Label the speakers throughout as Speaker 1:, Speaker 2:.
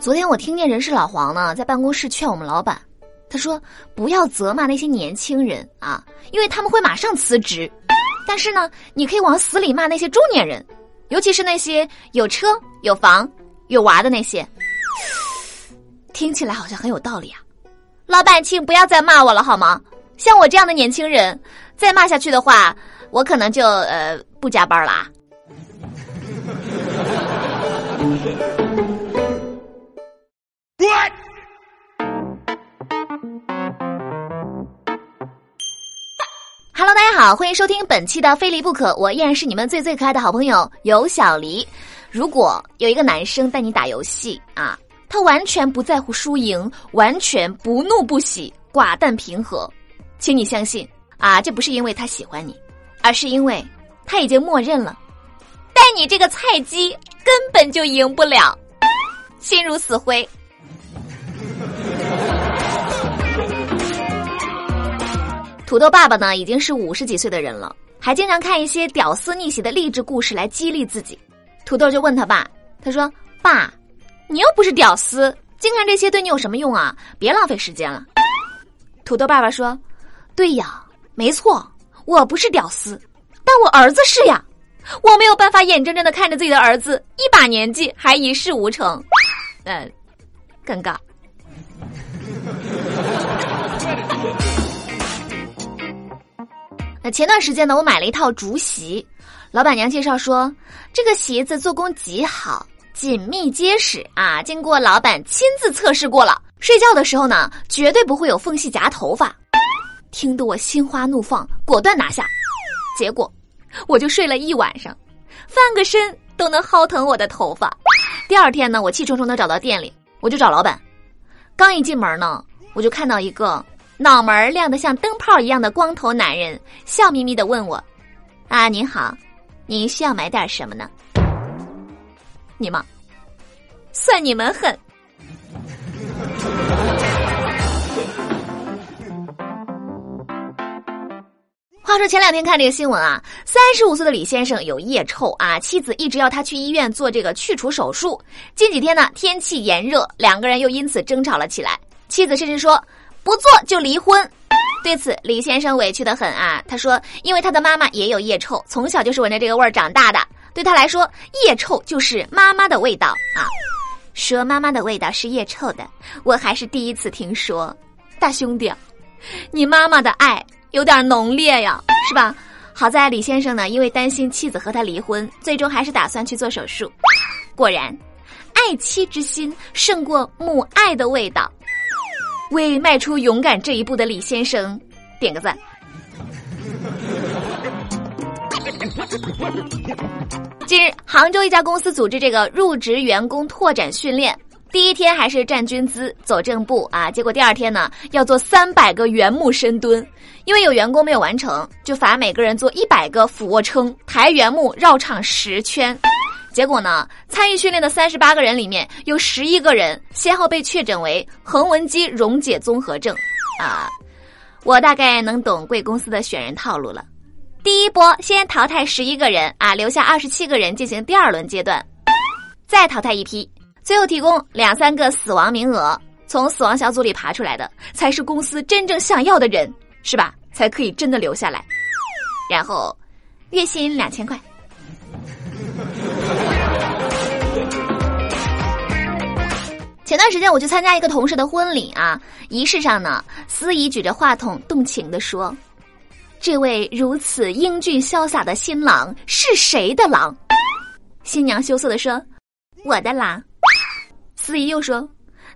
Speaker 1: 昨天我听见人事老黄呢在办公室劝我们老板，他说不要责骂那些年轻人啊，因为他们会马上辞职。但是呢，你可以往死里骂那些中年人，尤其是那些有车有房有娃的那些。听起来好像很有道理啊，老板，请不要再骂我了好吗？像我这样的年轻人，再骂下去的话，我可能就呃不加班啦。Hello，大家好，欢迎收听本期的《非离不可》，我依然是你们最最可爱的好朋友尤小黎。如果有一个男生带你打游戏啊，他完全不在乎输赢，完全不怒不喜，寡淡平和，请你相信啊，这不是因为他喜欢你，而是因为他已经默认了，但你这个菜鸡根本就赢不了，心如死灰。土豆爸爸呢，已经是五十几岁的人了，还经常看一些屌丝逆袭的励志故事来激励自己。土豆就问他爸：“他说，爸，你又不是屌丝，经常这些对你有什么用啊？别浪费时间了。”土豆爸爸说：“对呀，没错，我不是屌丝，但我儿子是呀，我没有办法眼睁睁的看着自己的儿子一把年纪还一事无成，嗯，尴尬。”那前段时间呢，我买了一套竹席，老板娘介绍说，这个席子做工极好，紧密结实啊，经过老板亲自测试过了，睡觉的时候呢，绝对不会有缝隙夹头发。听得我心花怒放，果断拿下。结果我就睡了一晚上，翻个身都能薅疼我的头发。第二天呢，我气冲冲的找到店里，我就找老板。刚一进门呢，我就看到一个。脑门亮得像灯泡一样的光头男人笑眯眯的问我：“啊，您好，您需要买点什么呢？”你们，算你们狠！话说前两天看这个新闻啊，三十五岁的李先生有腋臭啊，妻子一直要他去医院做这个去除手术。近几天呢，天气炎热，两个人又因此争吵了起来，妻子甚至说。不做就离婚，对此李先生委屈的很啊。他说，因为他的妈妈也有腋臭，从小就是闻着这个味儿长大的，对他来说，腋臭就是妈妈的味道啊。说妈妈的味道是腋臭的，我还是第一次听说。大兄弟，你妈妈的爱有点浓烈呀，是吧？好在李先生呢，因为担心妻子和他离婚，最终还是打算去做手术。果然，爱妻之心胜过母爱的味道。为迈出勇敢这一步的李先生点个赞。近日，杭州一家公司组织这个入职员工拓展训练，第一天还是站军姿走正步啊，结果第二天呢要做三百个圆木深蹲，因为有员工没有完成，就罚每个人做一百个俯卧撑，抬圆木绕场十圈。结果呢？参与训练的三十八个人里面，有十一个人先后被确诊为横纹肌溶解综合症。啊，我大概能懂贵公司的选人套路了。第一波先淘汰十一个人啊，留下二十七个人进行第二轮阶段，再淘汰一批，最后提供两三个死亡名额，从死亡小组里爬出来的才是公司真正想要的人，是吧？才可以真的留下来。然后，月薪两千块。前段时间我去参加一个同事的婚礼啊，仪式上呢，司仪举着话筒动情的说：“这位如此英俊潇洒的新郎是谁的郎？”新娘羞涩的说：“我的郎。”司仪又说：“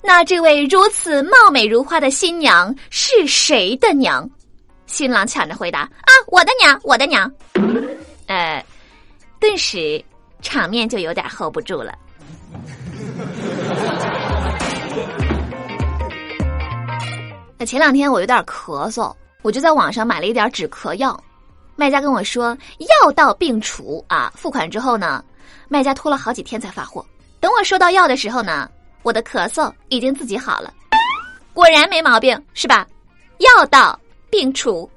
Speaker 1: 那这位如此貌美如花的新娘是谁的娘？”新郎抢着回答：“啊，我的娘，我的娘。”呃，顿时场面就有点 hold 不住了。那前两天我有点咳嗽，我就在网上买了一点止咳药。卖家跟我说药到病除啊，付款之后呢，卖家拖了好几天才发货。等我收到药的时候呢，我的咳嗽已经自己好了。果然没毛病是吧？药到病除。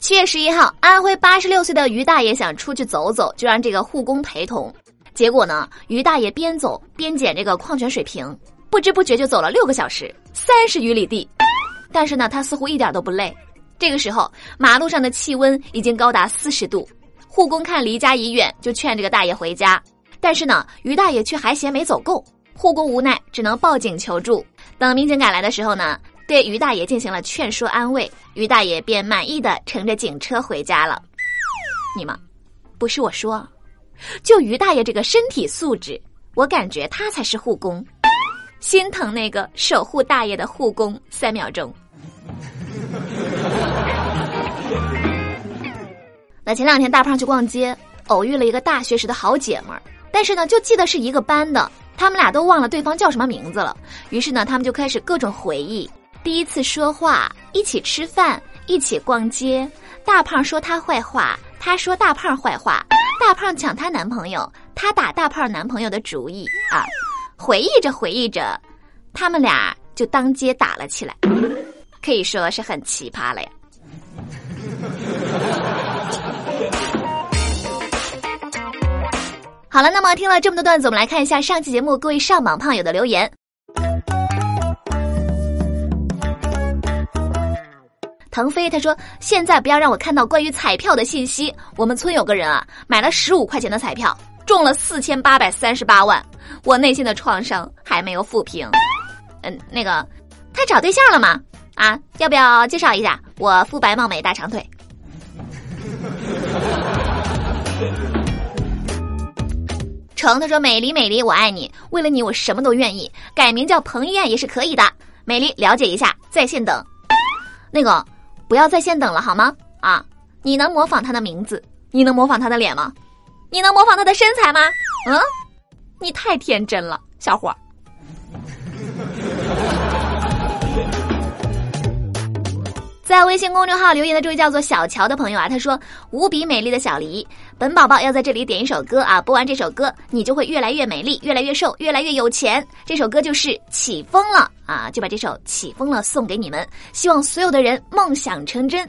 Speaker 1: 七月十一号安徽八十六岁的于大爷想出去走走就让这个护工陪同。结果呢于大爷边走边捡这个矿泉水瓶不知不觉就走了六个小时三十余里地。但是呢他似乎一点都不累这个时候，马路上的气温已经高达四十度。护工看离家已远，就劝这个大爷回家。但是呢，于大爷却还嫌没走够。护工无奈，只能报警求助。等民警赶来的时候呢？对于大爷进行了劝说安慰，于大爷便满意的乘着警车回家了。你们，不是我说，就于大爷这个身体素质，我感觉他才是护工，心疼那个守护大爷的护工。三秒钟。那前两天大胖去逛街，偶遇了一个大学时的好姐们儿，但是呢，就记得是一个班的，他们俩都忘了对方叫什么名字了。于是呢，他们就开始各种回忆。第一次说话，一起吃饭，一起逛街。大胖说他坏话，他说大胖坏话。大胖抢她男朋友，他打大胖男朋友的主意啊！回忆着回忆着，他们俩就当街打了起来，可以说是很奇葩了呀。好了，那么听了这么多段子，我们来看一下上期节目各位上榜胖友的留言。腾飞他说：“现在不要让我看到关于彩票的信息。我们村有个人啊，买了十五块钱的彩票，中了四千八百三十八万。我内心的创伤还没有抚平。嗯，那个，他找对象了吗？啊，要不要介绍一下？我肤白貌美大长腿。成他说：美丽美丽，我爱你。为了你，我什么都愿意。改名叫彭于晏也是可以的。美丽，了解一下，在线等。那个。”不要在线等了好吗？啊，你能模仿他的名字？你能模仿他的脸吗？你能模仿他的身材吗？嗯，你太天真了，小伙儿。在微信公众号留言的这位叫做小乔的朋友啊，他说：“无比美丽的小黎，本宝宝要在这里点一首歌啊，播完这首歌，你就会越来越美丽，越来越瘦，越来越有钱。这首歌就是《起风了》啊，就把这首《起风了》送给你们，希望所有的人梦想成真。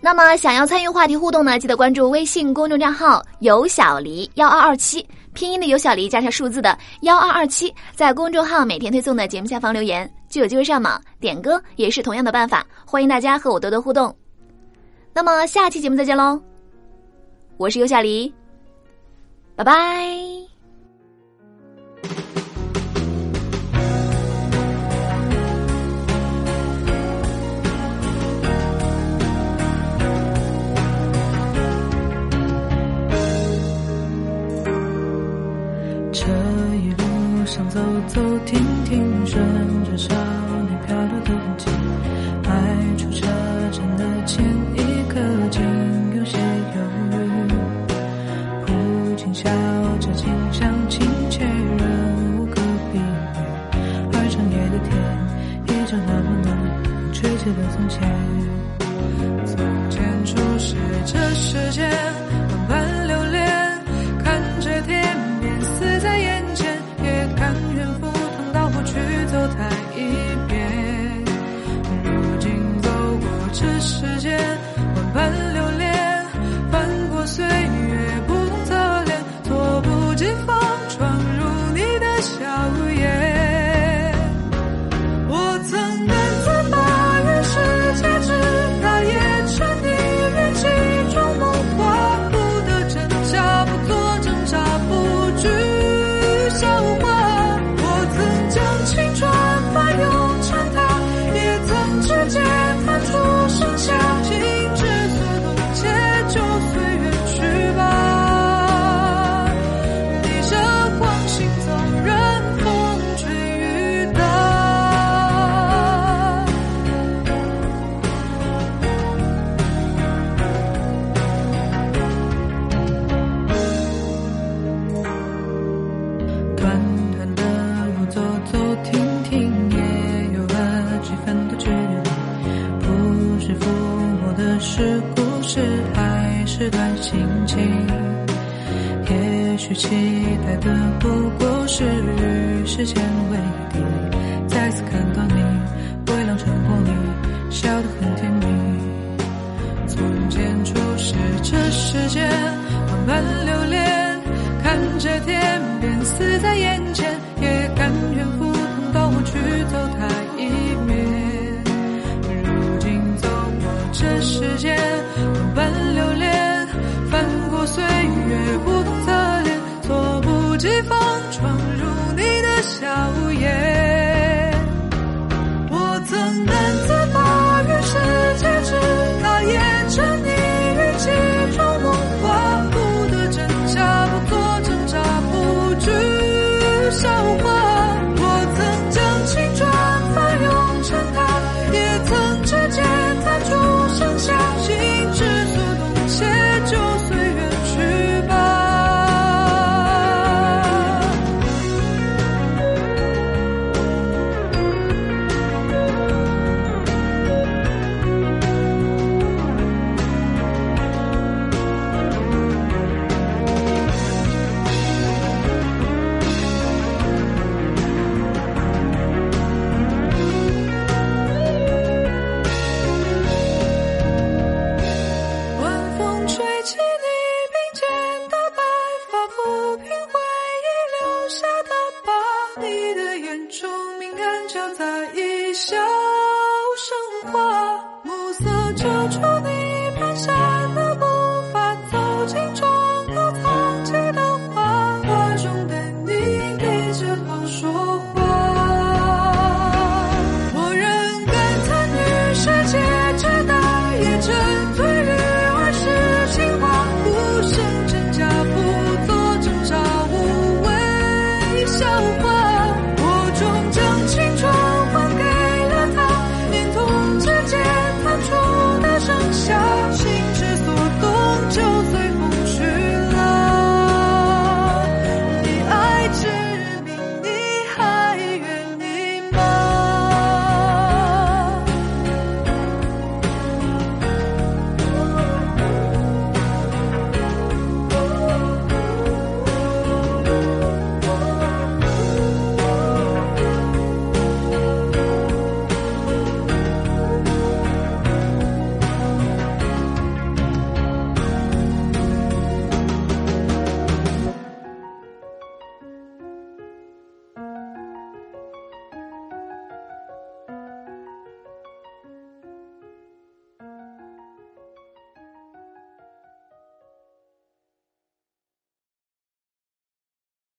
Speaker 1: 那么想要参与话题互动呢，记得关注微信公众账号‘有小黎幺二二七’。”拼音的有小黎加上数字的幺二二七，在公众号每天推送的节目下方留言，就有机会上榜点歌，也是同样的办法。欢迎大家和我多多互动。那么下期节目再见喽，我是尤小黎，拜拜。
Speaker 2: 少年漂流的痕迹，迈出车站的前一刻，竟有些犹豫。不禁笑着，清香亲切，仍无可避免。而长夜的天，依旧那么暖，吹起了从前。从前初识这世间，慢的路走走停停，也有了几分的距离，不是抚摸的是故事，还是段心情，也许期待的不过是与时间为敌，再次看到你，微亮晨光里，笑得很甜蜜，从前初识这世间，万般留恋，看着天边似在眼。也甘愿赴汤蹈火去走它一遍如今走过这世间万般流连翻过岁月不同侧脸措不及防闯入你的笑